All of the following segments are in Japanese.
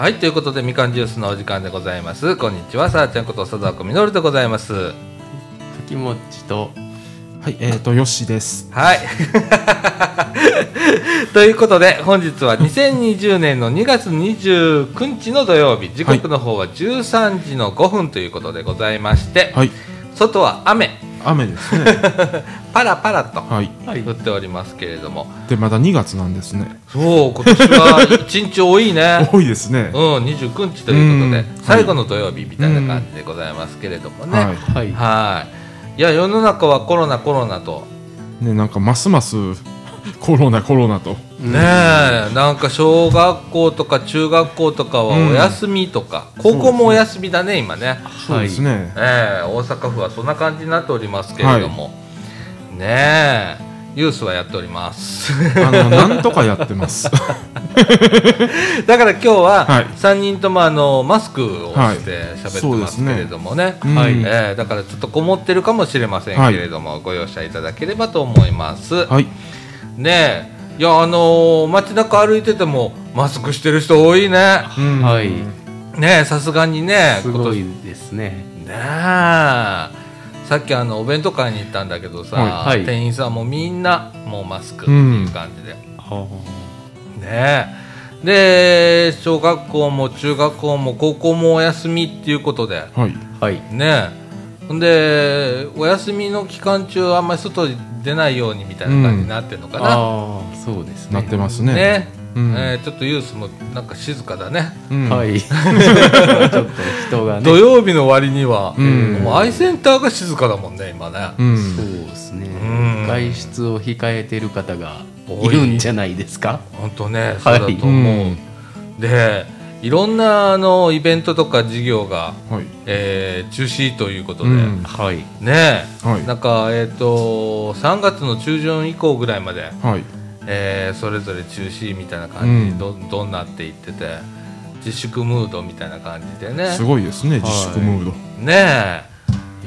はいということでみかんジュースのお時間でございます。こんにちはさあちゃんこと佐藤みのるでございます。きもちと。はい、えっ、と、よしです。はい。ということで本日は2020年の2月29日の土曜日時刻の方は13時の5分ということでございまして、はい、外は雨雨ですね。パラパラとはい。はい降っておりますけれども、で、まだ2月なんですね。そう今年は一日多いね 多いですね。うん、29日ということで、うん最後の土曜日みたいな感じでございますけれどもね、ははいはいいや世の中はコロナコロナと、い。ね、なんかますますコロナコロナと。ねえなんか小学校とか中学校とかはお休みとか、高校もお休みだね今ね、そうですね。ええ大阪府はそんな感じになっておりますけれども、ねえユースはやっております。あの、なんとかやってます。だから今日ははい。3人ともあのマスクをして喋ってますけれどもね,、うんはい。えーだからちょっとこもってるかもしれませんけれども、ご容赦いただければと思います。はい。ねえいやあのー街中歩いててもマスクしてる人多いね。うん。はい。ねえさすがにねすごい今ですね。年ねえ。さっきあのお弁当買いに行ったんだけどさ、はい。はい。店員さんもみんなもうマスクっていう感じで、ねえ。で小学校も中学校も高校もお休みっていうことで。はい。はい。ねえ。ほんでお休みの期間中あんまり外に出ないようにみたいな感じになってるのかな、ああそうですね。なってますね。ね。うん。えーちょっとユースもなんか静かだね、うん。はい。ちょっと人がね。土曜日の割には、うん。もうアイセンターが静かだもんね今ね、うん。そうですね。うん。外出を控えてる方がい多い。るんじゃないですか？本当ねそうだと思う、うん。でいろんなあのイベントとか事業が、はい。えー中止ということで、うん。はい。ねえ、はい。なんかえっ、と3月の中旬以降ぐらいまで、はい。えーそれぞれ中止みたいな感じにうん。ど,、ん、どんなっていってて自粛ムードみたいな感じでね。すごいですね、自粛ムード。ねえ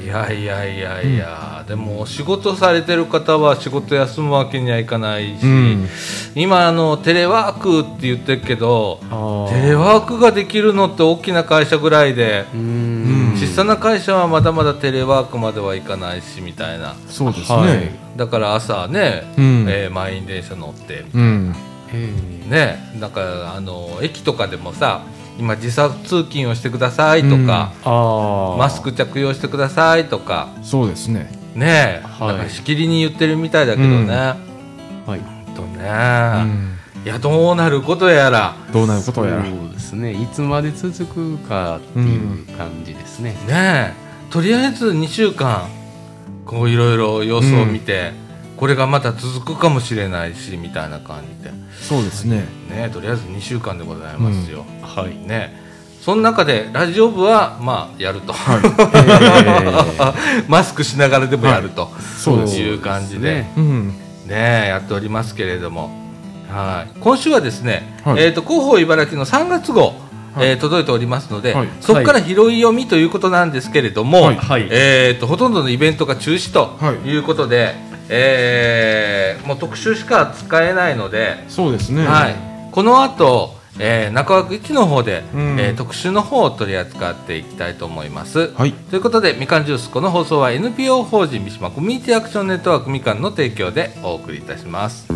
いやいやいやいや、でも仕事されてる方は仕事休むわけにはいかないし、うん。今あのテレワークって言ってるけどあテレワークができるのって大きな会社ぐらいで、うん。ん小さな会社はまだまだテレワークまではいかないしみたいな。そうですはい。ね。だから朝ね、うん。えー満員電車乗ってうん。ええねなんかあの駅とかでもさ今時差通勤をしてくださいとか、ああマスク着用してくださいとか。そうですね。ねはい。なんかしきりに言ってるみたいだけどね、うん。はい。ほんとね、うん。いやどうなることやら。どうなることやら。そうですね。いつまで続くかっていう感じですね、ねとりあえず2週間こういろいろ様子を見て、これがまた続くかもしれないしみたいな感じで。そうですね。ねとりあえず2週間でございますよ、はい。ね。その中でラジオ部はまあやると、は マスクしながらでもやると、そうです。いう感じで。ね。い。うん。ねやっておりますけれども、はい、今週はですね、はい。えっ、と広報茨城の3月号、はい。えー届いておりますので、はい。そこから拾い読みということなんですけれども、はい。はい。えー、とほとんどのイベントが中止とはい。いうことで、えーもう特集しか使えないので、そうですね。はい、この後、えー中枠1の方で、うんえー特集の方を取り扱っていきたいと思います。はい。ということでみかんジュースこの放送は NPO 法人三島コミュニティアクションネットワークみかんの提供でお送りいたします。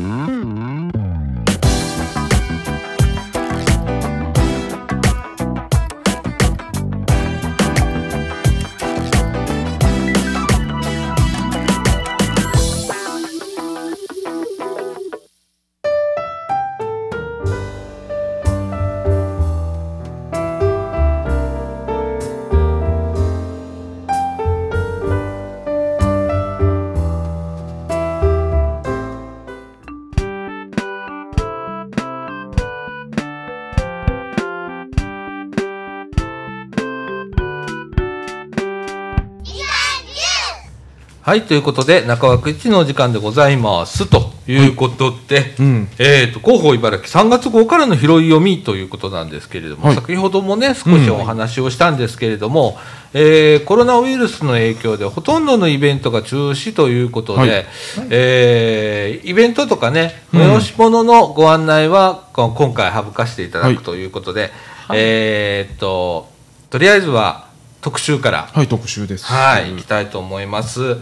はいということで中枠1のお時間でございますということで、うん。えー、と広報茨城3月号からの拾い読みということなんですけれども、はい。先ほどもね少しお話をしたんですけれども、えーコロナウイルスの影響でほとんどのイベントが中止ということで、はい。えーイベントとかねうん。催し物のご案内はこ今回省かせていただくということで、えーっととりあえずは特集からはい特集です。はい、行きたいと思います。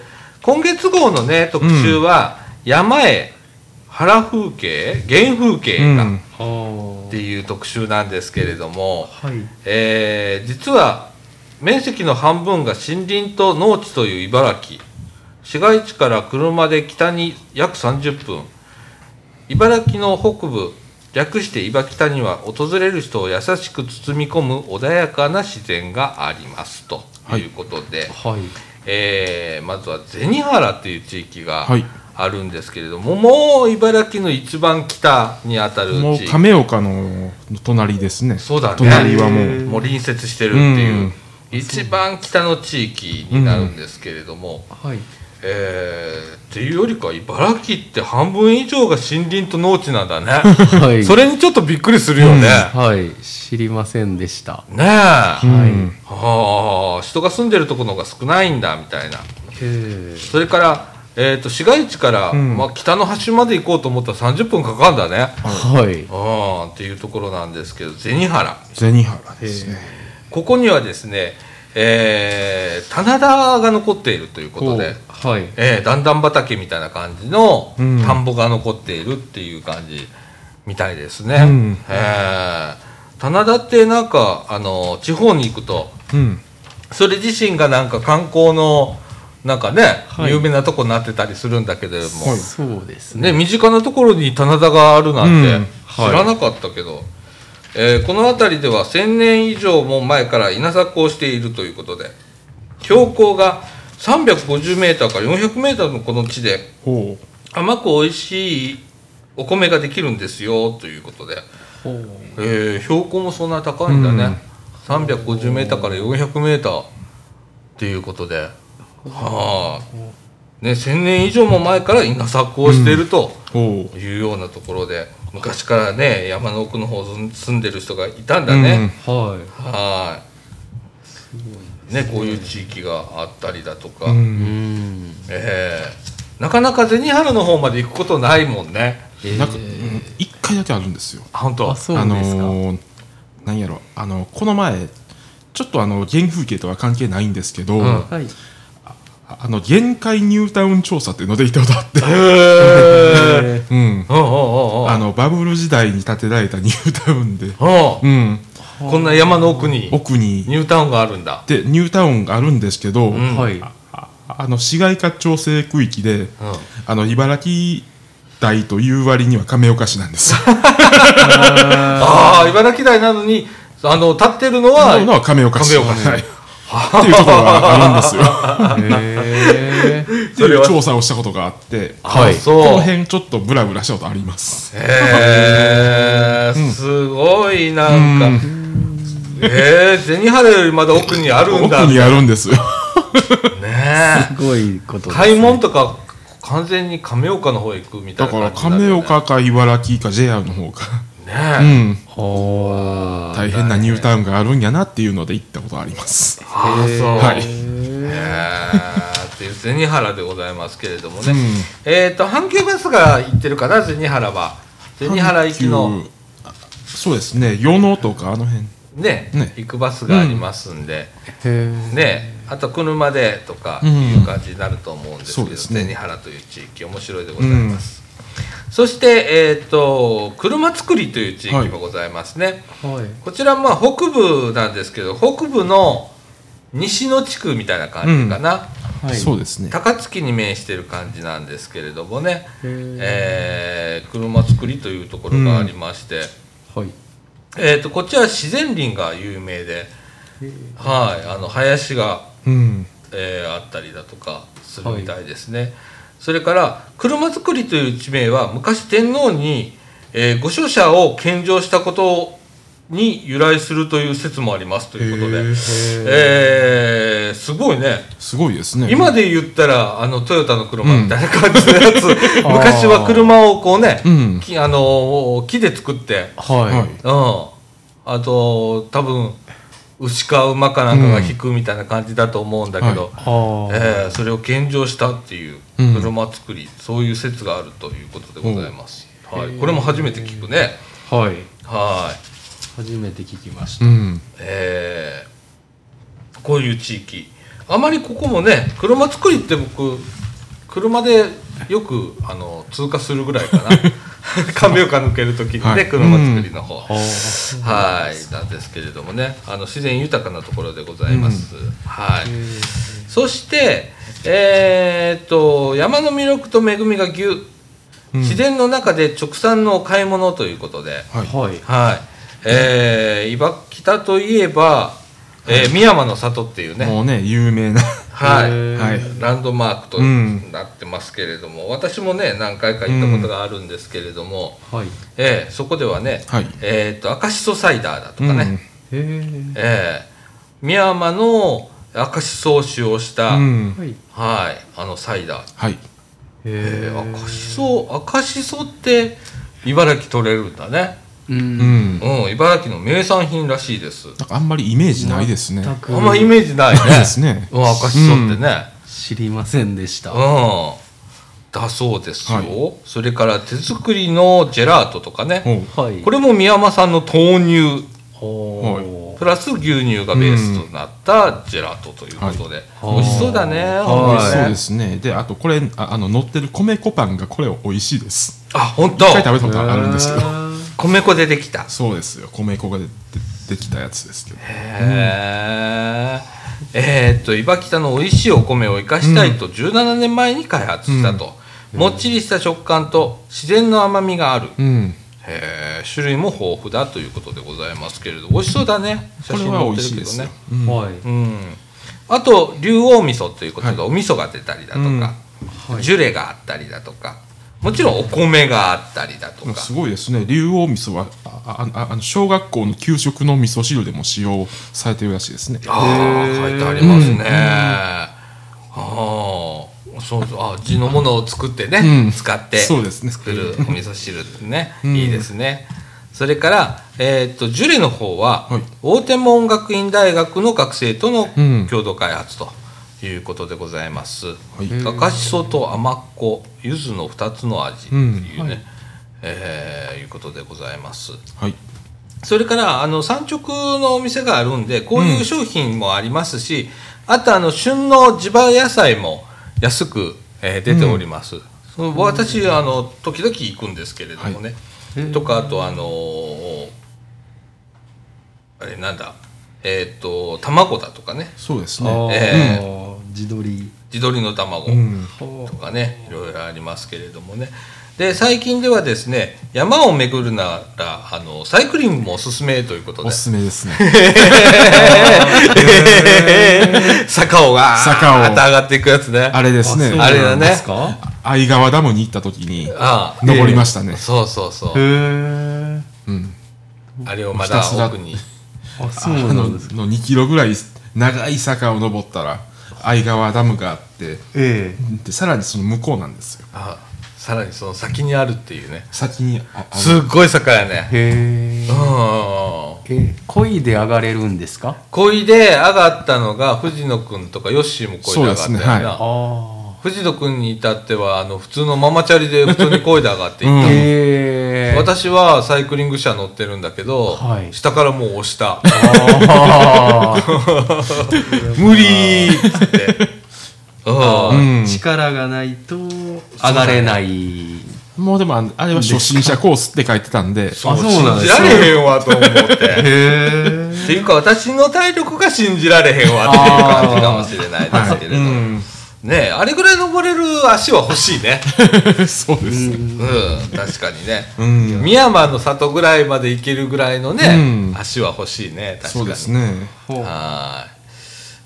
今月号のね、特集は、山へ原風景、原風景が、っていう特集なんですけれども、あ。はい。えー実は面積の半分が森林と農地という茨城市街地から車で北に約30分茨城の北部略して茨城谷は訪れる人を優しく包み込む穏やかな自然がありますということで、はい。えーまずは銭原っていう地域がはい。あるんですけれども、もう茨城の一番北にあたるもう亀岡の隣ですね。そうだね。隣はもう。もう隣接してるっていう、うん。一番北の地域になるんですけれども、はい。えーっていうよりか茨城って半分以上が森林と農地なんだね。はい。それにちょっとびっくりするよね、はい。知りませんでした。ねえ、うん。はあ人が住んでるところの方が少ないんだみたいな。へえ。それから、えー、と市街地から、ん。まあ、北の端まで行こうと思ったら30分かかるんだね、はい。うん。っていうところなんですけど銭原。銭原ですね。ここにはですね、えー棚田が残っているということで、はい。えー段々畑みたいな感じのうん。田んぼが残っているっていう感じみたいですね。うん。えー棚田ってなんかあの地方に行くとうん。それ自身がなんか観光のなんかね、はい。有名なとこになってたりするんだけれども、はい。そうですね。ね、身近なところに棚田があるなんてうん。知らなかったけど、えーこの辺りでは1000年以上も前から稲作をしているということで標高が350メーターから400メーターのこの地でほ甘く美味しいお米ができるんですよということで、えー標高もそんなに高いんだね、350メーターから400メーターっていうことで。はあね1000年以上も前から稲作をしていると、いうようなところで昔からね山の奥の方に住んでる人がいたんだね、はい。はい。ねこういう地域があったりだとか、うん。うん。ええ。なかなか銭原の方まで行くことないもんね。なんかうん一回だけあるんですよ。あ本当？あ、そうあですか。のーなんやろ。あのこの前ちょっとあの原風景とは関係ないんですけど、うん。はい。ああの限界ニュータウン調査っていうので行ったことあって、へえ うん、うんうんうんうんあのバブル時代に建てられたニュータウンで、ううん、んこんな山の奥に奥に。ニュータウンがあるんだ。でニュータウンがあるんですけど、ん。はい。ああの市街化調整区域でうん。あの茨城大という割には亀岡市なんです。よ。ああ茨城台なのにあの立ってるのはのは亀岡市。亀岡市。はいっていうところがあるんですよ。へえ。っていう調査をしたことがあって、はい。この辺ちょっとブラブラしたことあります。へえすごいなんか、えー、銭原よりまだ奥にあるんだ。奥にあるんですよ。ねすごいことえです、ね。開門とか完全に亀岡の方へ行くみたいなだから亀岡か茨城か JR の方か、ね。うえ、ん、はあ。大変なニュータウンがあるんやなっていうので行ったことあります。ああそう、はい。へえっていう銭原でございますけれどもね、うん。えっ、と阪急バスが行ってるかな銭原は。銭原行きの。そうですね。与野とかあの辺。ね。ね。行くバスがありますんで、へえ。ね。あと車でとかうん。いう感じになると思うんですけど、そうですね。銭原という地域面白いでございます、そして、えっと車造りという地域もございますね、はい。こちらまあ北部なんですけど北部の西の地区みたいな感じかな、はい。そうですね。高槻に面してる感じなんですけれどもね、えー車造りというところがありまして、はい。えー、とこっちは自然林が有名で、はい、あの林がうん。えーあったりだとかするみたいですね、それから車造りという地名は昔天皇に、えー御所車を献上したことに由来するという説もありますということで。えーすごいね。すごいですね。今で言ったらあのトヨタの車みたいな感じのやつ、昔は車をこうね、うん。木あの木で作って、はい。はい。うん、あと多分牛か馬かなんかが引くみたいな感じだと思うんだけど、はあ。えーそれを献上したっていううん。車作り、そういう説があるということでございます、はい、これも初めて聞くね。はい。はい。初めて聞きました、うん。えーこういう地域。あまりここもね車作りって僕車でよくあの通過するぐらいかな 亀岡抜ける時にね、はい。車作りの方、ははいなんですけれどもねあの自然豊かなところでございます、はい。そしてえーっと山の魅力と恵みが牛、うん。自然の中で直産の買い物ということで、はい。はい。はい、えー、茨北といえば、えー、深山の里っていうね、もうね有名なはい、はい。ランドマークとうん。なってますけれども、私もね何回か行ったことがあるんですけれども、はい。えーそこではね、はい。えー、と赤しそサイダーだとかね、うん。へええ。ー、深山の赤しそを使用した、うん。はい。はい、あのサイダー、はい。えー、赤しそ赤しそって茨城取れるんだねううん。んうん。茨城の名産品らししいです。なんかあんまりイメージないですね。あんまイメージないね。ですね。うん赤しそってね。知りませんでした、うん、だそうですよ、はい。それから手作りのジェラートとかね。はい。これも宮山産の豆乳。ほう。プラス牛乳がベースとなったジェラートということで、はい美味しそうだね、はい。ほんとね。そうですね。であとこれああの乗ってる米粉パンがこれ美味しいです。あ本当一回食べたことあるんですけど米粉でできた。そうですよ。米粉がででできたやつですけど。へええーっと茨城の美味しいお米を生かしたいと17年前に開発したと、もっちりした食感と自然の甘みがある、うん。へえ種類も豊富だということでございますけれど美味しそうだね。写真載いですよるけどね、うんはい。うん、あと竜王味噌ということで、はい。お味噌が出たりだとか、はい。ジュレがあったりだとかもちろんお米があったりだとか、すごいですね。竜王味噌はあああの小学校の給食の味噌汁でも使用されてるらしいですね。ああ書いてありますね、ああそうそう。あ地のものを作ってね、うん。使ってそうですね。作るお味噌汁ってね、うん。いいですね。それから、えーっとジュレの方は、はい。大手門学院大学の学生とのうん。共同開発ということでございます、はい。赤しそと甘っこ柚子の2つの味っていうね、えーい。うことでございます。はい。それからあの産直のお店があるんでこういう商品もありますし、あとあの旬の地場野菜も安く、えー出ております、その私あの時々行くんですけれどもね、とかあとあのーあれなんだえっ、と卵だとかね。そうですあね。えー自撮り地鶏の卵うん。とかね、いろいろありますけれどもね。で最近ではですね山を巡るならあのサイクリングもおすすめということで。おすすめですね。坂をが坂を。上がっていくやつね。あれですね。あれだね。相川ダムに行った時にああ登りましたね。そうそうそう。へえうん。あれをまだ奥に。あそうなんですかの2キロぐらい長い坂を登ったら相川ダムがあってえでさらにその向こうなんですよ。ああさらにその先にあるっていうね。先にああのすっごい坂やね。えへえ。うん。え恋で上がれるんですか？恋で上がったのが藤野くんとかヨッシーも恋で上がったよな、そうですねはい。あ藤野くんに至ってはあの普通のママチャリで普通に声で上がっていった私はサイクリング車乗ってるんだけど、はい。下からもう押した。あ 無理ーっつって。うん。うん。ー力がないと上がれない。もうでもあれは初心者コースって書いてたんで。そうあそうなんです信じられへんわと思って。へえっていうか私の体力が信じられへんわっていう感じかもしれないですけれど、うんねえあれぐらい登れる足は欲しいね。そうですうん確かにね。うん。深山の里ぐらいまで行けるぐらいのね、うん。足は欲しいね確かに。そうですね。はい。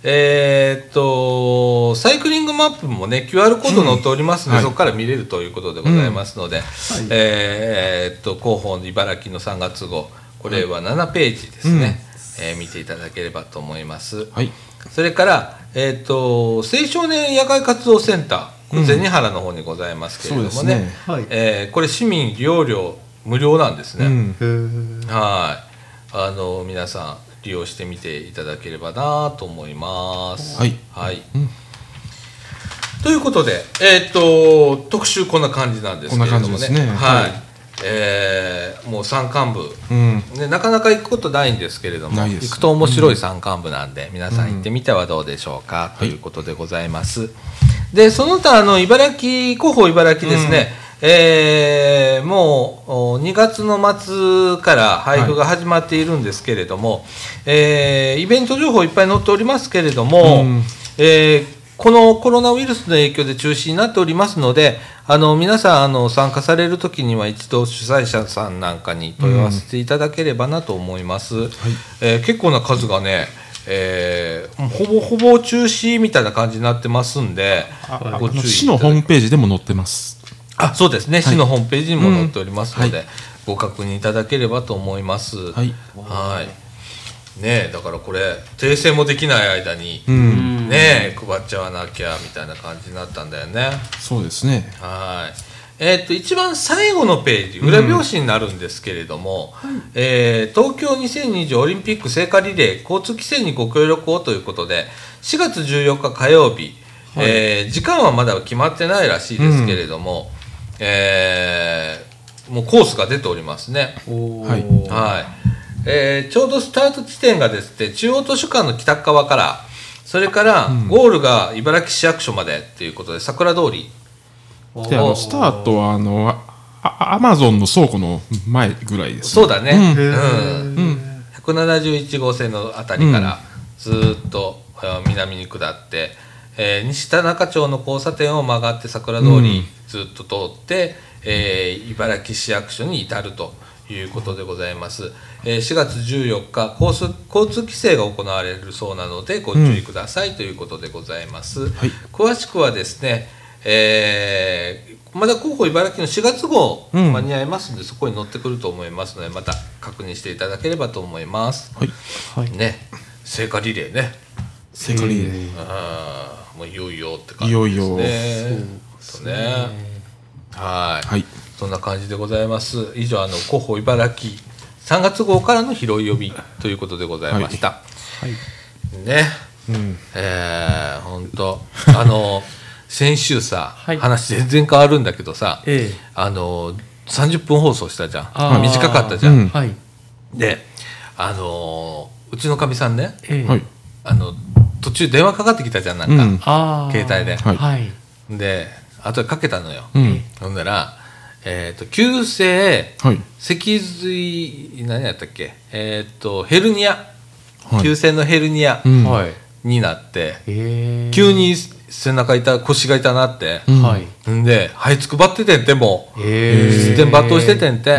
えーっとサイクリングマップもね QR コード載っておりますので、はい。そこから見れるということでございますので、えーっと広報の茨城の3月号。これは7ページですね、えー見ていただければと思います、はいそれから、えーっと青少年野外活動センターこれ銭原の方にございますけれどもね,、そうですね。はい。えーこれ市民利用料無料なんですね、うん。はい、あの皆さん利用してみていただければなと思います。はい。はい。ということで、えっ、と特集こんな感じなんですけれどもね。こんな感じですね。はい。はいえーもう山間部、うん。ね、なかなか行くことないんですけれども、ないです。行くと面白い山間部なんで、皆さん行ってみてはどうでしょうか、ということでございます。でその他あの茨城広報茨城ですね、えーもうお2月の末から配布が始まっているんですけれども、えーイベント情報いっぱい載っておりますけれども、うん。えーこのコロナウイルスの影響で中止になっておりますので、あの皆さんあの参加されるときには一度主催者さんなんかに問い合わせていただければなと思います。えー結構な数がね、えーほぼほぼ中止みたいな感じになってますんで、あご注意の市のホームページでも載ってます。あそうですね、市のホームページにも載っておりますので、ご確認いただければと思います。はい。はい。ねえだからこれ訂正もできない間に、うんねえ配っちゃわなきゃみたいな感じになったんだよね。そうですね。はい。えーっと一番最後のページ裏表紙になるんですけれども、えー東京2020オリンピック聖火リレー交通規制にご協力をということで4月14日火曜日、えー時間はまだ決まってないらしいですけれども、えーもうコースが出ておりますね。はい。はい。えーちょうどスタート地点がですね中央図書館の北側からそれからゴールが茨城市役所までっていうことで桜通り。であのスタートはあのあアマゾンの倉庫の前ぐらいですそうだね、うん。うん。171号線のあたりからずーっとえー南に下って、えー西田中町の交差点を曲がって桜通りずっと通って、えー茨城市役所に至るということでございます、えー4月14日交通交通規制が行われるそうなのでご注意ください。ということでございます、はい。詳しくはですね、えーまだ広報茨城の4月号うん。間に合いますので、そこに載ってくると思いますのでまた確認していただければと思います、はい。はい。ね。聖火リレーね。聖火リレー。あーもういよいよって感じですね。いよいよ。そう。ね。はい。はいそんな感じでございます。以上あの広報茨城3月号からの拾い呼びということでございました、はい。ね。うん。えー、ほんとあの 先週さ、はい。話全然変わるんだけどさ、えあの30分放送したじゃん。短かったじゃん、うん。えはい。であのうちのかみさんねええ。はい。あの途中電話かかってきたじゃんなんか、うん。携帯で。はいはい。で後でかけたのよ、うん。ほんならえっ、と急性はい。脊髄何やったっけ？えっ、とヘルニア、はい。急性のヘルニアうん。はいになって、ええ急に背中痛腰が痛なって、うん。はい。んで這いつくばっててんてもう。ええ自然抜刀しててんて、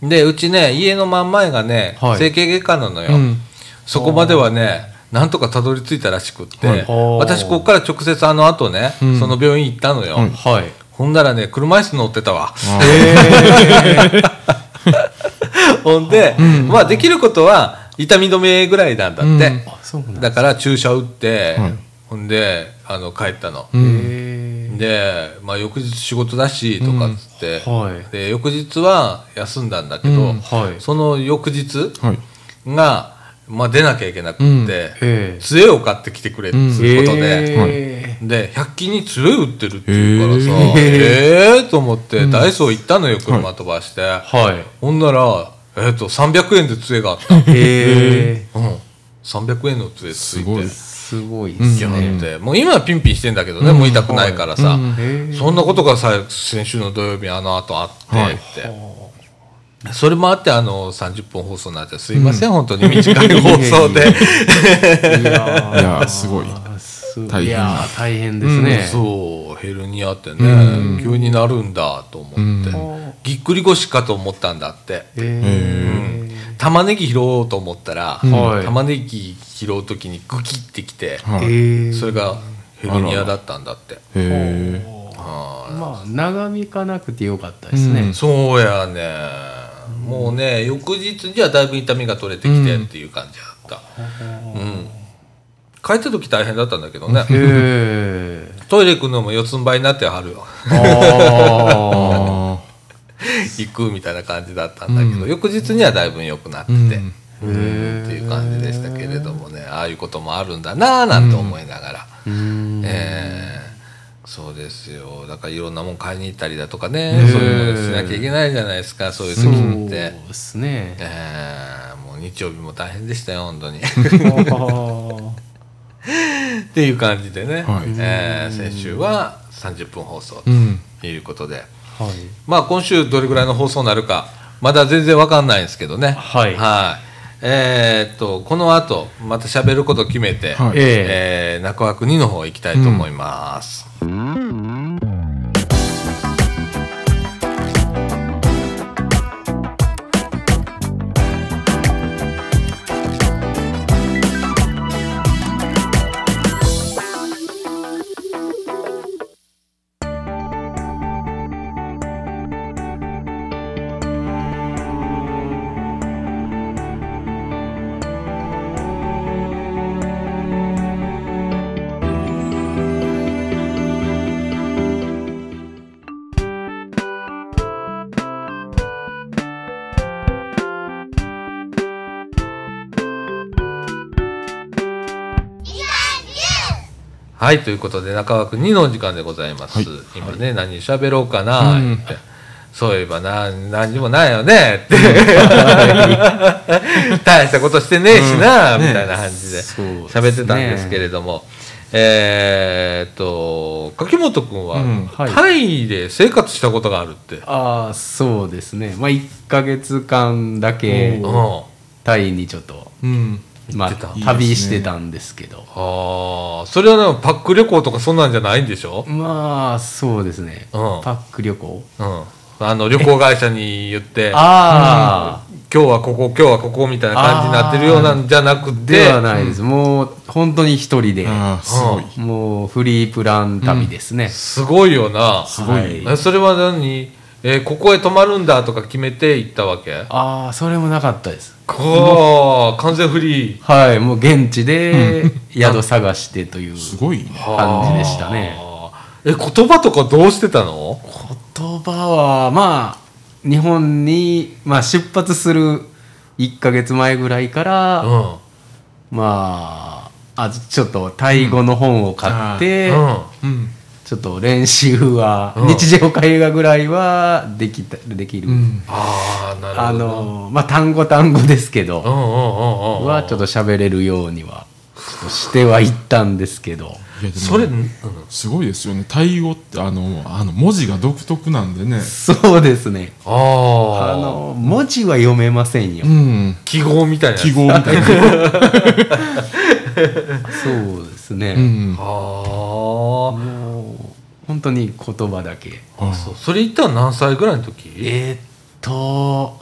うん。でうちね家の真ん前がね、はい。整形外科なのよ、うん。そこまではねなんとかたどり着いたらしくって、はい。私ここから直接あの後ね、うん。その病院行ったのよ、ほんならね車椅子乗ってたわ。あほんで、まあできることは痛み止めぐらいなんだって、だ。から注射打って、はいほんであの帰ったの、で、まあ、翌日仕事だしとかっつって、はい。で翌日は休んだんだけど、その翌日はい。が、まあ、出なきゃいけなくって、杖を買ってきてくれっていうことで、え。えで100均に杖売ってるっていうからさへえ。えー、と思って、ダイソー行ったのよ車飛ばして、はい。ほんなら、えー、と300円で杖があった、へえ。うん、300円の杖ついて。すごい。すごいですやねもう今はピンピンしてんだけどね、もう痛くないからさ、そんなことがさ先週の土曜日あの後あって、はい。ってそれもあってあの30分放送になってすいません、本当に短い放送で。いやいやーすごい。す大変。いやー大変ですね、そう。ヘルニアってね、うん。急になるんだと思って、うん。ぎっくり腰かと思ったんだって。え玉ねぎ拾おうと思ったら、玉ねぎ拾う時にグキってきて、ー、はい。えー。それがヘルニアだったんだって。へえあまあ長引かなくてよかったですね、うん。そうやねもうね翌日にはだいぶ痛みが取れてきてっていう感じだった。うん。帰った時大変だったんだけどね。トイレ行くのも四つん這いになってはるよ。ああ 行くみたいな感じだったんだけど、うん。翌日にはだいぶ良くなってて、うん。っていう感じでしたけれどもねああいうこともあるんだなぁなんて思いながら、うん。えーそうですよ。だからいろんなもん買いに行ったりだとかね、へーそういうのしなきゃいけないじゃないですか。そういう時そうって、ですね。えーもう日曜日も大変でしたよ本当に。っはていう感じでね、はい。えー先週は30分放送うん。ということで、い。まあ今週どれぐらいの放送になるかまだ全然わかんないんですけどね。はいえーっとこの後また喋ること決めて、はい。えー中枠2の方行きたいと思います、はいということで中枠2のお時間でございます、はい。今ね、何喋ろうかなうん。って、そういえばな何にもないよねって。大したことしてねえしな、みたいな感じで喋ってたんですけれども、えーっと柿本君は、うんはい。タイで生活したことがあるって、ああ、そうですね。まあ、1ヶ月間だけうん、タイにちょっと、うんまあ、旅してたんですけど。ああそれはねパック旅行とかそんなんじゃないんでしょ、まあ、そうですね。うん。パック旅行。うん、あの旅行会社に言って ああ、今日はここ今日はここみたいな感じになってるようなんじゃなくて。ではないです。もう、本当に一人で、もうフリープラン旅ですね。すごいよな。すごい。えそれは何、えーここへ泊まるんだとか決めて行ったわけ？ああ、それもなかったです。こう完全フリー。はい、もう現地で宿探してというすごいね。感じでしたね。え言葉とかどうしてたの？言葉はまあ日本に、まあ、出発する1ヶ月前ぐらいから、うん。まああちょっとタイ語の本を買って、うん。うんちょっと練習は、うん。日常会話ぐらいはできたできる、うん。ああなるほど。あのまあ単語単語ですけど、はちょっと喋れるようにはしてはいったんですけど。それ、うん。すごいですよね。タイ語ってあのあの文字が独特なんでね。そうですね。あああの文字は読めませんよ、うん。記号みたいな記号みたいな。そうですね、うん。あもう本当に言葉だけ。ああそう。それ言ったら何歳ぐらいの時？えーっと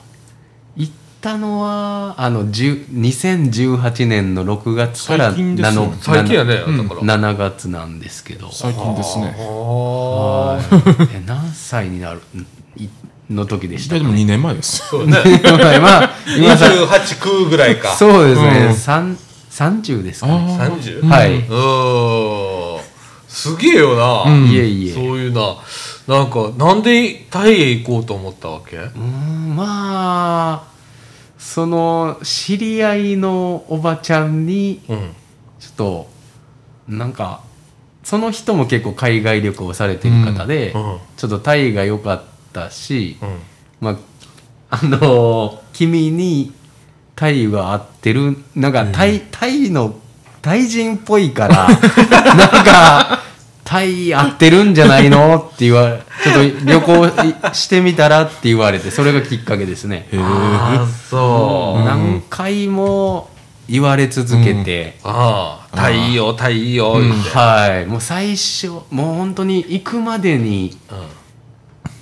行ったのはあの10 2018年の6月から最近ですね。7最近やね、うんだから。7月なんですけど。最近ですね。あはーい。え何歳になるの時でしたいやでも2年前です。そうね。まあ今さ28空ぐらいか。そうですね、うん。三30ですかね。あ 30? はい、うーんすげえよな、うん。いえいえ。そういうな。なんかなんでタイへ行こうと思ったわけ？うーん。まあその知り合いのおばちゃんにうん。ちょっとなんかその人も結構海外旅行されてる方で、うん。ちょっとタイが良かったし、うん。まああの君にタイは合ってるなん。かタイ,、タイのタイ人っぽいからなんかタイ合ってるんじゃないの？って言われちょっと旅行してみたらって言われてそれがきっかけですね。へえああそう、何回も言われ続けて、ああタイいいよタイいいよ言って、はい。もう最初もう本当に行くまでに、うん。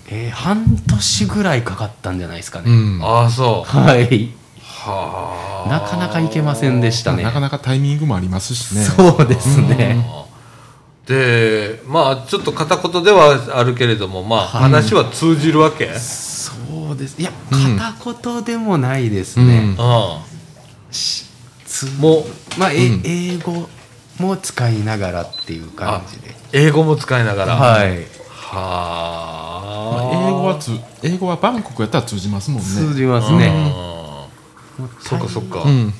えー半年ぐらいかかったんじゃないですかうね、ん。ああそう。はい。はあ。なかなか行けませんでしたね。なかなかタイミングもありますしね。そうですね、でまあちょっと片言ではあるけれどもまあ話は通じるわけ、そうです。いやうん片言でもないですうん。ね、あしつもうまあ、えうん。英語も使いながらっていう感じで。英語も使いながら。はい。まはあ。あ英語はつ英語はバンコクやったら通じますもんね。通じますうん。ね、そっかそっか、うん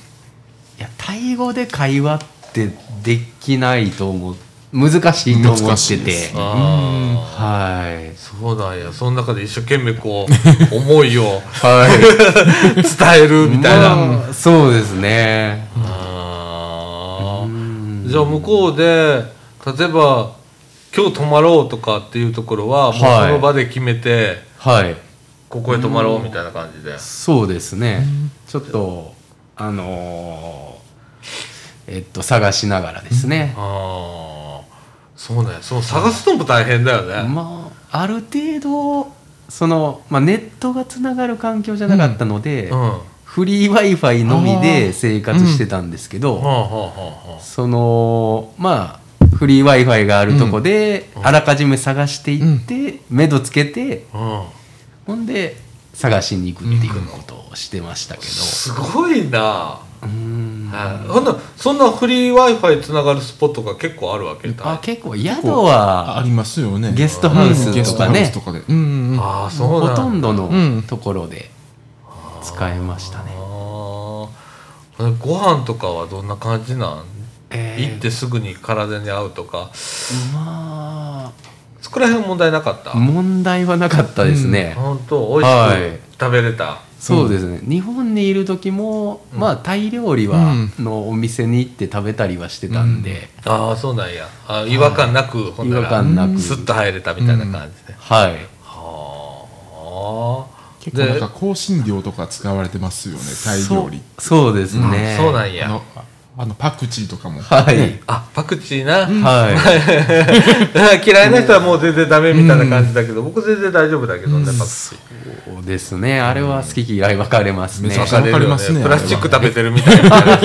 いやタイ語で会話ってできないと思っ難しいと思ってて。はい。あそうなんや。その中で一生懸命こう 思いをはい。伝えるみたいな、まあそうですね。じゃあ向こうで例えば今日泊まろうとかっていうところはもうそはい。の場で決めて、はい。ここへ泊まろうみたいな感じで、そうですね。ちょっとあのーえっと探しながらですね。ああそうね。そう探すのも大変だよね、まあある程度その、まあ、ネットがつながる環境じゃなかったので、うん。はフリー w i f i のみで生活してたんですけど、そのまあフリー w i f i があるとこで、あらかじめ探していって、目処つけてほんで探しに行くっていうことをしてましたけど。すごいな、はい。ほんなそんなフリー w i f i つながるスポットが結構あるわけだ。あ結構宿あはりますよね。ゲストハウスゲストハウとかねスとかで。うんうんうん。ああそうなんだ。ほとんどのうん。ところで使えましたね、あー。ご飯とかはどんな感じなん、えー。行ってすぐに体に合うとか。まそこら辺問題なかった、あ問題はなかったですね、本当？美はい味しく食べれた、そうですね。日本にいる時も、まあタイ料理は、のお店に行って食べたりはしてたんで、ああそうなんや。あ違和感なく、ほんなら違和感なく。スッと入れたみたいな感じで、はい。はあ。結構なんか香辛料とか使われてますよねタイ料理そうそうですね、そうなんやあのパクチーとかも。はい、あパクチーな、はい。嫌いな人はもう全然ダメみたいな感じだけど、僕全然大丈夫だけどね、パクチーそうですね。あれは好き嫌い分かれますね。めちゃくちゃ分かりますねプラスチック食べてるみたいな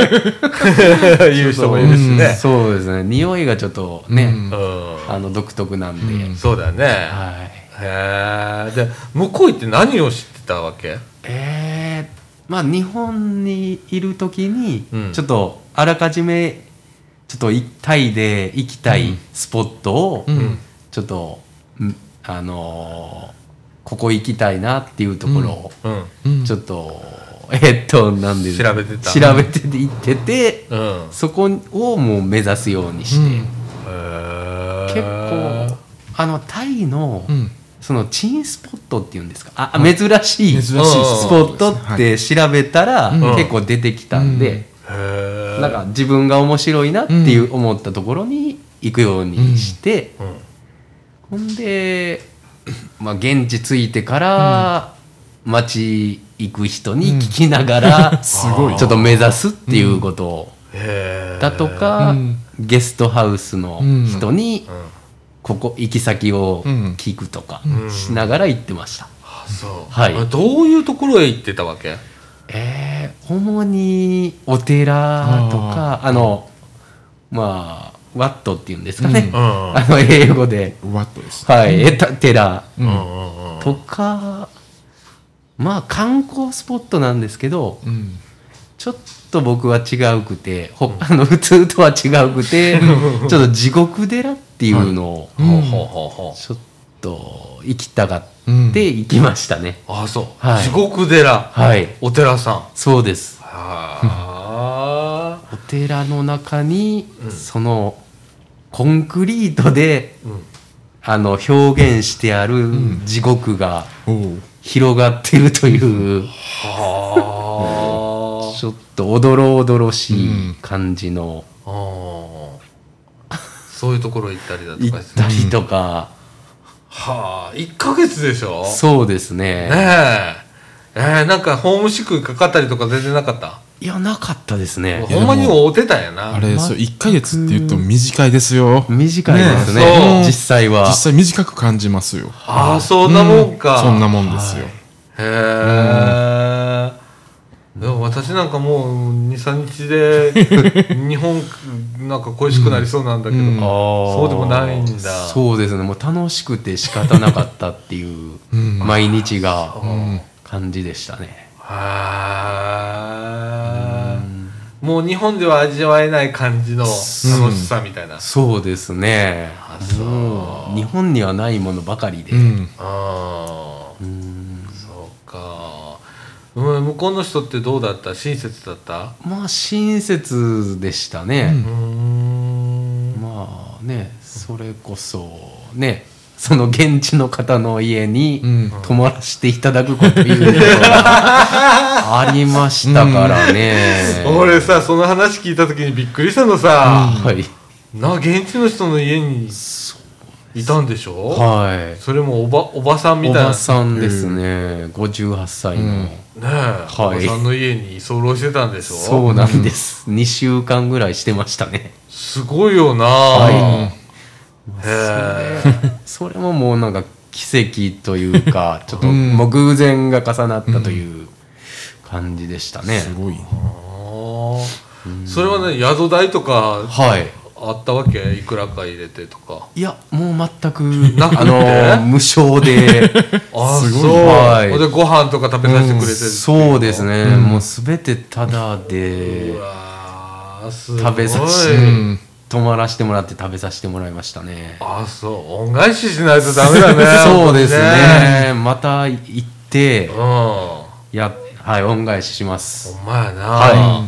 言 う人もいるしね、そうですね。匂いがちょっとね、うん。うんあの独特なんで、そうだよね、はい。へえで向こう行って何を知ってたわけ？えー、まあ日本にいる時にうん。ちょっとあらかじめちょっといタイで行きたいスポットをうん。ちょっと、んあのーここ行きたいなっていうところをうん。うん。ちょっと、えっとなんで調べてた。調べてて行っててうん。そこをもう目指すようにして、結構あのタイの、うん。そのチンスポットっていうんですか？あ、珍しい珍しいスポットって調べたら、ん。結構出てきたんで、なんか自分が面白いなっていう思ったところに行くようにして、うん。ほんで、まあ、現地着いてから街行く人に聞きながら、すごいちょっと目指すっていうことを、だとか、うん。ゲストハウスの人にうん。ここ行き先をうん聞くとかん。しながら行ってました。あそう、はい。あどういうところへ行ってたわけ？えー、主にお寺とかあのまあワットっていうんですかね、うん。あの英語で。ワットです。はい、えた寺うん。うん。うん。とか、まあ観光スポットなんですけどうん。ちょっと僕は違うくてほ あの普通とは違うくて ちょっと地獄寺っていうのをちょっと行きたがうん。って行きましたね、あそう、はい。地獄寺、はい。お寺さん。そうです。はあ。お寺の中に、そのコンクリートで、うん。あの表現してある地獄が広がってるという、は ちょっとおどろおどろしい感じの、そういうところ行ったりだと行っかしてたりとか、はあ1ヶ月でしょ？そうですね。ねえ。えー、なんかホームシックかかったりとか全然なかった？いやなかったですね。ほんまに会うてたんやな。あれそう1ヶ月って言っても短いですよ。短いですね。ね実際は。実際短く感じますよ。ああそんなもんか、そんなもんですよ。へえ、でも私なんかもう23日で 日本なんか恋しくなりそうなんだけど、うん。そうでもないんだ。そうですね。もう楽しくて仕方なかったっていううん。毎日がん。感じでしたね。へえもう日本では味わえない感じの楽しさみたいな、そうですね。日本にはないものばかりで、うん。ああうん。向こうの人ってどうだった？親切だった？まあ親切でしたね、うーん。まあねそれこそねその現地の方の家にうん。泊まらせていただくこということが ありましたからね。俺さその話聞いた時にびっくりしたのさ、はい。な現地の人の家にいたんでしょ、はい。それもおばおばさんみおたいな。ばさんですね、58歳の、ねえ、おばさんの家に居候してたんでしょ？そうなんです、2週間ぐらいしてましたね。すごいよな、はへえ。それももうなんか奇跡というか ちょっとうん。もう偶然が重なったという感じでしたね、すごいあーそれはね宿代とかはいあったわけ？いくらか入れてとか。いやもう全く。なくて？あの無償で。あすごい。はい。でご飯とか食べさせてくれてそうですね、うん。もう全てタダで。食べさせてうん泊まらせてもらって食べさせてもらいましたね。あそう。恩返ししないとダメだね。そうです本ね。また行ってやはい恩返しします。ほんまやな、は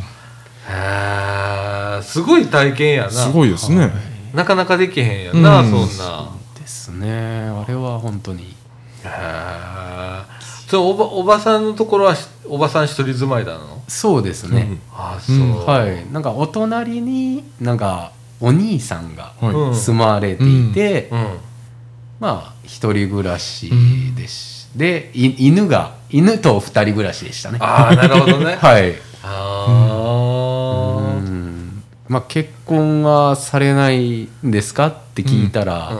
へえすごい体験やな。すごいですね。なかなかできへんやな、うん。そんな。ですね。あれは本当に。へえそれおばおばさんのところはしおばさん一人住まいなの？そうですね、あそう、うん。はい。なんかお隣になんかお兄さんがはい。うん住まわれていて、うん。まあ一人暮らしです、でい犬が犬と二人暮らしでしたね。ああなるほどね。はい。あうあんまあ結婚はされないんですかって聞いたら、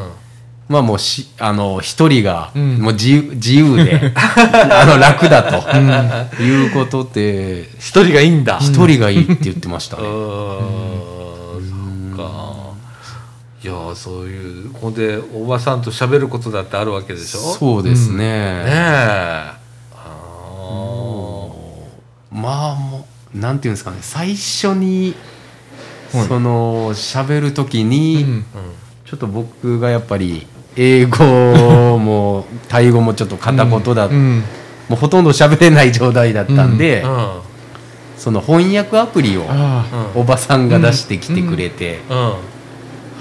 まあもうしあの一人がうん。もう自由自由で あの楽だと、いうことで一人がいいんだ。一人がいいって言ってましたね。いやそういうほんでおばさんと喋ることだってあるわけでしょ？そうですね。ね。え。あまあもうなんていうんですかね。最初に、はいその喋る時に、ちょっと僕がやっぱり英語もタイ語もちょっと片言だ、うん。もうほとんど喋れない状態だったんで、うん。その翻訳アプリをおばさんが出してきてくれて、うん。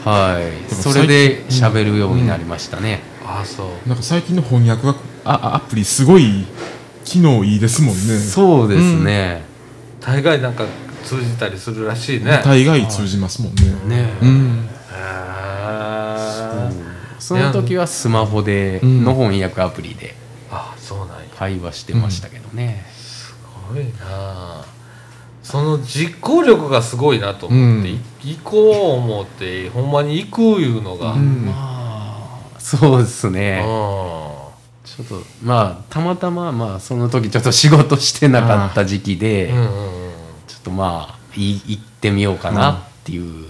はい。もそれで喋るようになりましたね、あそう。あなんか最近の翻訳がああアプリすごい機能いいですもんね。そうですね、大概なんか通じたりするらしいね。大概通じますもんね。ね。うん。その時はスマホでうん。の翻訳アプリであそうなんや。会話してましたけどね、すごいな。その実行力がすごいなと思って、うん。い行こう思ってほんまに行くいうのが、うん。まあそうですね、うちょっとまあたまたままあその時ちょっと仕事してなかった時期で、んうんうんとまあい行ってみようかなっていう、うん。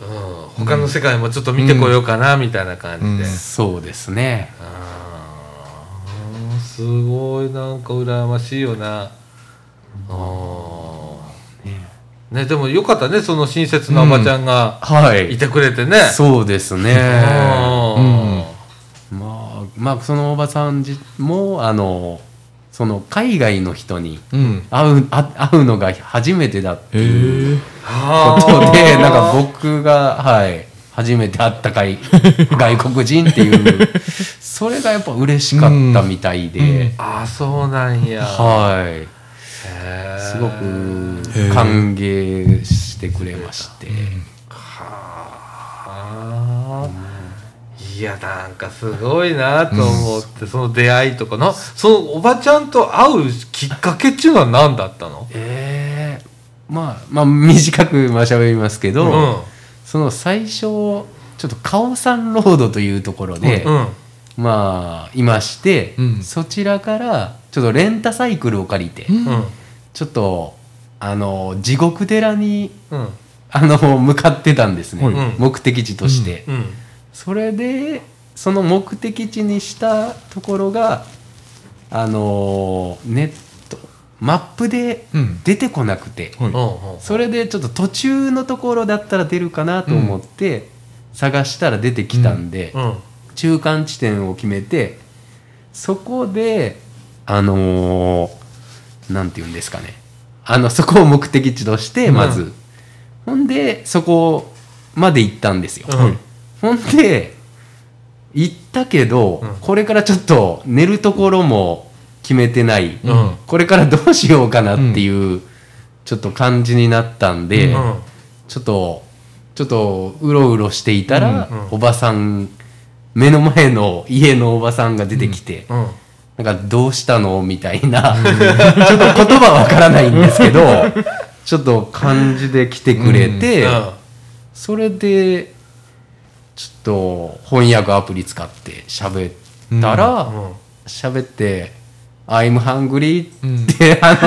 他の世界もちょっと見てこようかなみたいな感じで、うん。そうですね。すごいなんか羨ましいよな。あね。でもよかったねその親切なおばちゃんがはい。いてくれてね、そうですね。うん。まあまあそのおばさんじもあのその海外の人にうん。会うあ会うのが初めてだってへいうえことでなんか僕がはい初めて会ったかい 外国人っていう。それがやっぱ嬉しかったみたいで、ああそうなんや。はい。すごく歓迎してくれまして、はあいやなんかすごいなと思って、その出会いとかなそのおばちゃんと会うきっかけっていうのは何だったの？えーまあまあ短くまあ喋りますけど、うん。その最初ちょっとカオサンロードというところで、うんまあいまして、うん。そちらからちょっとレンタサイクルを借りて、うん。ちょっとあの地獄寺にうん。あの向かってたんですね、目的地として、うんそれでその目的地にしたところがあのネットマップでうん出てこなくて、はいうん。うんそれでちょっと途中のところだったら出るかなと思って探したら出てきたんで、うん。中間地点を決めてそこであのーなんて言うんですかね。あのそこを目的地としてまず、うんほんでそこまで行ったんですよ、うんほんで行ったけど、うん。これからちょっと寝るところも決めてない、うん。これからどうしようかなっていう、ちょっと感じになったんで、うん。ちょっとちょっとうろうろしていたら、うん。うん。おばさん目の前の家のおばさんが出てきて、うん。なんかどうしたのみたいな、ちょっと言葉わからないんですけど、ちょっと感じで来てくれて、うん。それで、ちょっと翻訳アプリ使って喋ったらうん、喋、って、I'm hungry うん。って、あの、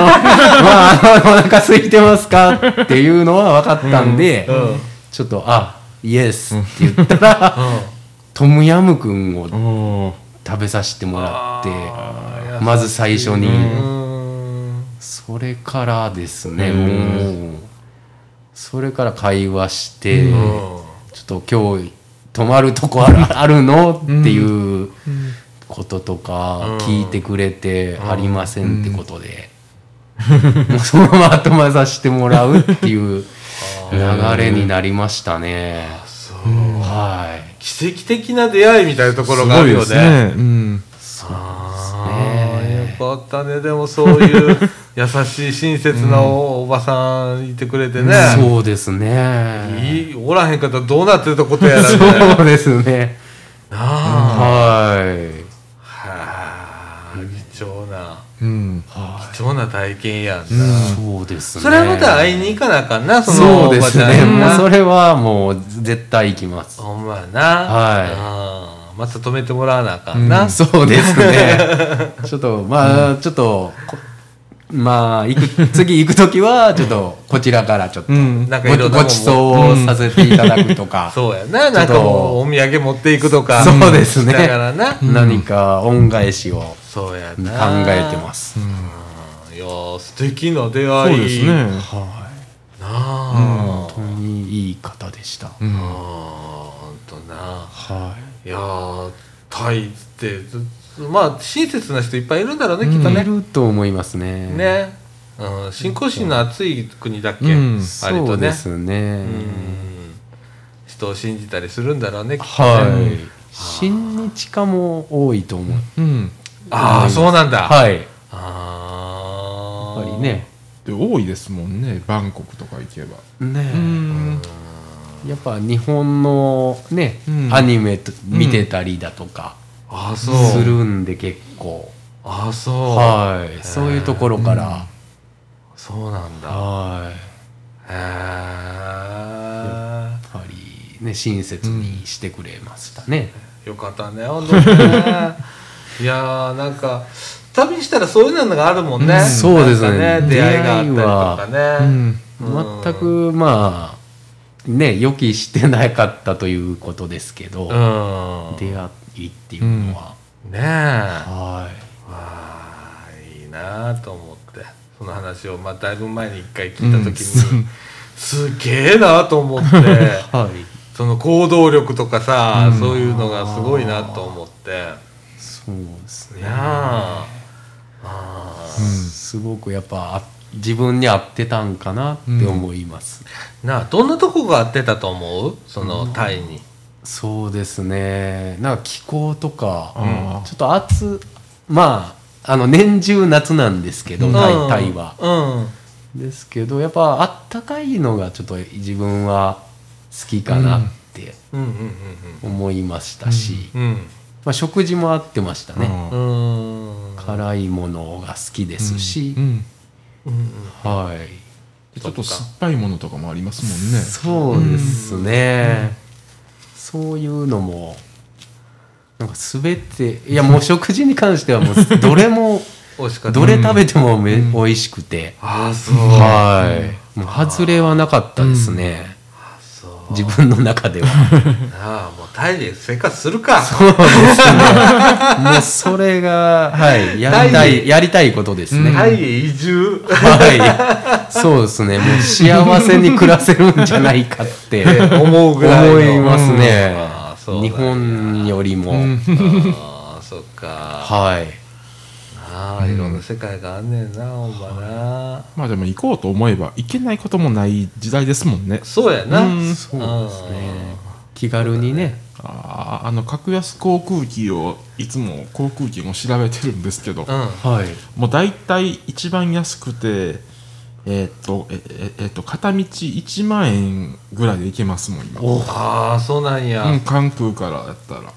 まあ、あのお腹空いてますか？っていうのは分かったんで、うん。うん。ちょっと、あ、イエスって言ったら、トムヤムクンを食べさせてもらって、まず最初に、うん。それからですね、うん。もう。それから会話して、うん。ちょっと今日泊まるとこあるあるの？っていうこととかうん。聞いてくれてうん。ありませんってことで、もうそのまま泊まさせてもらうっていう 流れになりましたね。そう。はい。奇跡的な出会いみたいなところがあるよね。すごいですね。うんあねあよかったね。でもそういう 優しい親切なお,、ばさんいてくれてね、そうですね。いいおらへんかったらどうなってたことやらね そうですね。なあ、はい。はあ貴重なうん貴重な体験やんな、そうですね。それはまた会いに行かなあかんなそのそうおばですね。ちゃんになもうそれはもう絶対行きます。ほんまやなはいいまた止めてもらわなあかんな、そうですね。ちょっとまあ、ちょっとこまあ行く次行く時はちょっとこちらからちょっとうん。なんかごごちそうをさせていただくとか、そうやな。なんかもうお土産持っていくとか。そうですね。だからな、何か恩返しを考そうやな。えてます。いやー素敵な出そう会いですね。はい。なあ、本当にいい方でした。うんあーほんとな。はい。やータイってずまあ親切な人いっぱいいるんだろうね、きっとね。ると思いますね。。ね、うん、信仰心の熱い国だっけ、うん。割そうとねですね。うん。人を信じたりするんだろうねきっとね。はい。親日家も多いと思う。うん。ああそうなんだ、はい。やっああぱりね。で多いですもんねバンコクとか行けば。ねえ。うん。やっぱ日本のね、うん。アニメと見てたりだとかああそう。するんで結構、ああそう。はい。そういうところから、そうなんだ。はい。へえやっぱりね親切にしてくれましたね、よかったね本当にね。いやーなんか旅したらそういうのがあるもんね、うん。そうですね。なんか出会いがあったりとかね、うん。全くまあね予期してなかったということですけど、うん。出会いっていうのは、ねえ。はわあいいなと思って。その話をまあだいぶ前に一回聞いた時に、すげえなと思って。い はい。その行動力とかさ、うん。そういうのがすごいなと思って。そうですね。ねああすごくやっぱあ自分に合ってたんかなって思います、なあどんなとこが合ってたと思う？そのタイに、そうですね。なんか気候とか、ちょっと暑まああの年中夏なんですけど、タイタイは、うん。ですけどやっぱあったかいのがちょっと自分は好きかなってうん。うん思いましたし、うん。うんまあ、食事も合ってましたね、うん。うん辛いものが好きですし。う、ん。うんはい。ちょっと酸っぱいものとかもありますもんね。そうですね、そういうのもなんか全ていやもう食事に関してはもう どれもどれ食べてもめ、美味しくて、ああそう。はい。もう外れはなかったですね、自分の中では。なあもうタイで生活するか。そうですね。もうそれがはいやりたいやりたいことですね、タイへ移住。はい。そうですね。もう幸せに暮らせるんじゃないかって。思うぐらいの。思いますね。日本よりも、ああそっか。はいああいろんな世界があんねんなほんまな。まあでも行こうと思えば行けないこともない時代ですもんね。そうやな。うん。そうですね。気軽にね。あーあの格安航空機をいつも航空機も調べてるんですけど、うん。はい。もう大体一番安くてえーっとえええっと片道1万円ぐらいで行けますもん今。おああそうなんや、うん、関空からやったら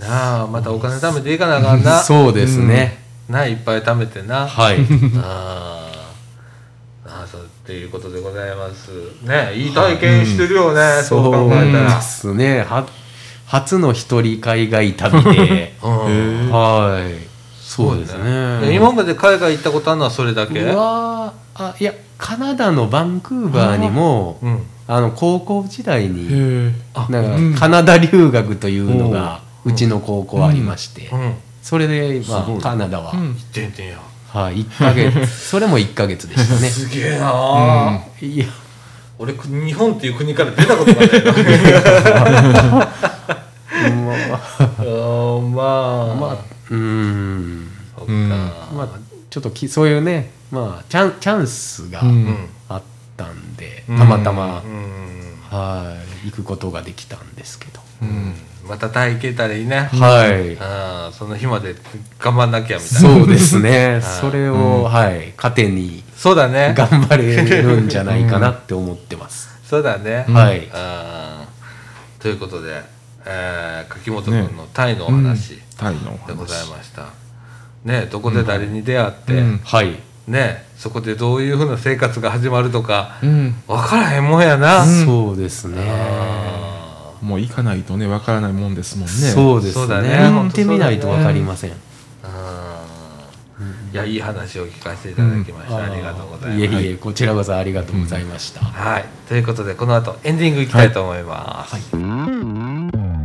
なあまたお金貯めていかなあかんな。そうですね、なあいっぱい貯めてな。はい。あー。あーそうっていうことでございます。ねいい体験してるよね、そう考そうえたら。ですね。は初の一人海外旅で。うん。はい。そうですね。え今まで海外行ったことあるのはそれだけ？あいやカナダのバンクーバーにもうん。あの高校時代になんかうん。カナダ留学というのがうちの高校ありまして、うん。行それで、まあ、カナダは、はい、1ヶ月。それも1ヶ月でしたね。すげえなあ、いや。俺く日本っていう国から出たことがないのまあうん まあ。まあうーん。まあちょっときそういうねまあチャンチャンスがうん。あったんで、うん。たまたま、うんはい行くことができたんですけど、うん。またタイ行けたらいいね、はい。ああその日まで頑張んなきゃみたいな。そうですね。は いそれを、はい糧にそうだね。頑張れるんじゃないかなって思ってます、そうだね、はい。あーということで、えー、柿本君のタイのお話タイのでございました、ねどこで誰に出会って、うん。はいねそこでどういうふうな生活が始まるとかうん。分からへんもんやな、そうですね。あもう行かないとねわからないもんですもんね。そうですそうだね。ね行ってみないと分かりません、ーあー。いやいい話を聞かせていただきました、ありがとうございます。いえいえこちらこそありがとうございました、はい。ということでこの後エンディングいきたいと思います、はい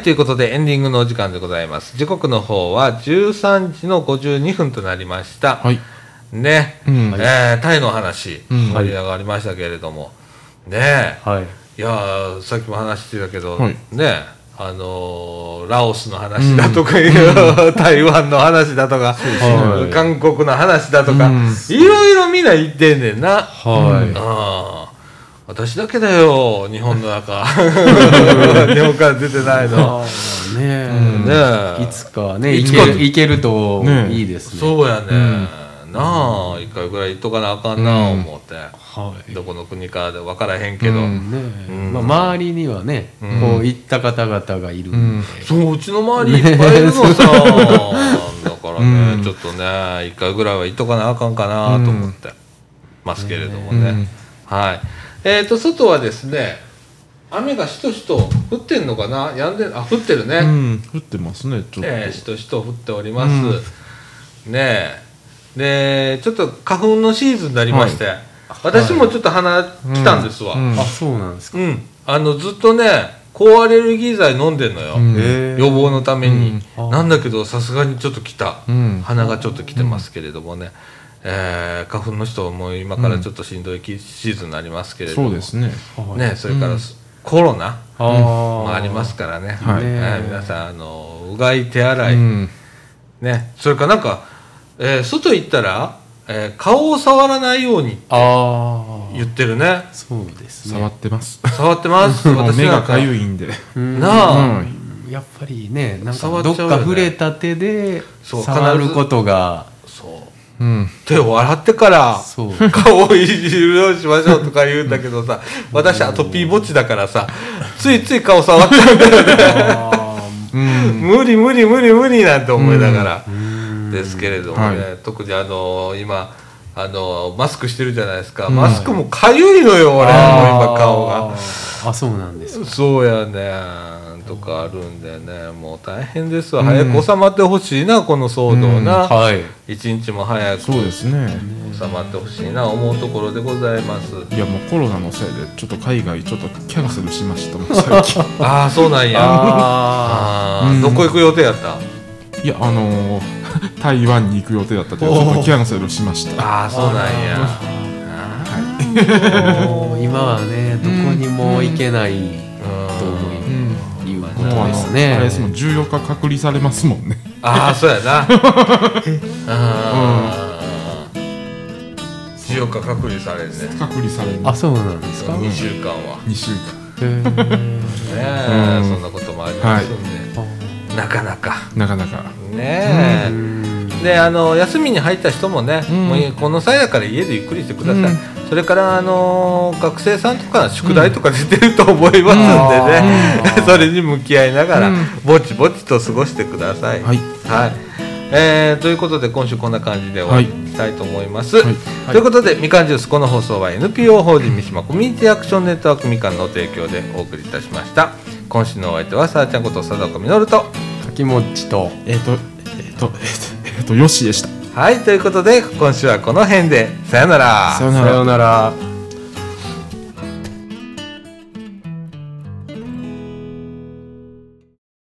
ということでエンディングのお時間でございます。時刻の方は13時の52分となりました、はい。ね、うん。えータイの話、うん。盛り上がりましたけれども、ね。はい。いやーさっきも話してたけど、はい。ね。あのーラオスの話だとかいう、台湾の話だとか、はい韓国の話だとか、うん。いろいろみんな言ってんねんな、はい、ああ私だけだよ日本の中。日本から出てないの、ね。うん。え、ねいつかねいつか。行ける行けるとねいいですね。そうやね、なあ一回ぐらい行っとかなあかんなうん。思って、はい。どこの国かで分からへんけど、うん。ねうん。まあ、周りにはね、うん。こう行った方々がいるんで、そううちの周りいっぱいいるのさ。だからね、うん。ちょっとね一回ぐらいは行っとかなあかんかなと思ってますけれどもね、うん。はいえっ、と外はですね雨がしとしと降ってんのかな？やんであ降ってるね、うん降ってますねちょっと、えーしとしと降っております、ねえ。でちょっと花粉のシーズンになりまして、私もちょっと鼻来たんですわ、うん。あそうなんですか、うん、あのずっとね抗アレルギー剤飲んでんのよ、予防のために、うん。なんだけどさすがにちょっと来た、うん。鼻がちょっと来てますけれどもね、えー花粉の人も今からちょっとしんどいシーズンになりますけれども、そうですね。はい。ね、それから、うん。コロナあもありすますからね、はい。え。ー皆さんあのうがい手洗い、うん。ね、それからなんか、えー外行ったら、えー顔を触らないようにってあ言ってるね。そうですね。触ってます。触ってます。もう目がかかゆいんで。うん。なあ。うん。やっぱりねなんかどっか触れた手でそう触ることがそううん。手を洗ってから顔をいじるようにしましょうとか言うんだけどさ 私アトピーぼっちだからさついつい顔触っちゃうんだよね。あうん。無理無理無理無理なんて思いながら。ーですけれどもね、は特にあの今あのマスクしてるじゃないですか、うん。マスクもかゆいのよ俺今顔が。あそうなんですか。そうやねとかあるんでね。もう大変ですわ。早く収まってほしいなこの騒動な、はい。一日も早くそうですね。収まってほしいな思うところでございます。いやもうコロナのせいでちょっと海外ちょっとキャンセルしましたもう最近。ああそうなんや。ああー。うんどこ行く予定やった？いやあのー 台湾に行く予定だったけどちょっとキャンセルしました。ああそうなんや。あもう今はねどこにも行けない。うんもうあとですのね。あれですもん14日隔離されますもんね。ああそうやな。あ14日隔離されるね。隔離される。あそうなんですか？2週間は。2週間。へえ、うん。そんなこともありますんで、なかなか。なかなか。ねえ、うんであの休みに入った人もね、うん。もうこの際だから家でゆっくりしてください、うん。それからあの学生さんとか宿題とか出てると思いますんでね、うん。それに向き合いながら、うん。ぼちぼちと過ごしてください。はい。はい。えーということで今週こんな感じで終わりたいと思います。はい。ということでみかんジュースこの放送は NPO 法人三島コミュニティアクションネットワークみかんの提供でお送りいたしました。今週のお相手はさあちゃんこと佐岡実と柿もちとえっ、とえっ、とえっ、とえっ、とよしでした。はいということで今週はこの辺で。さよなら。さよなら。さようなら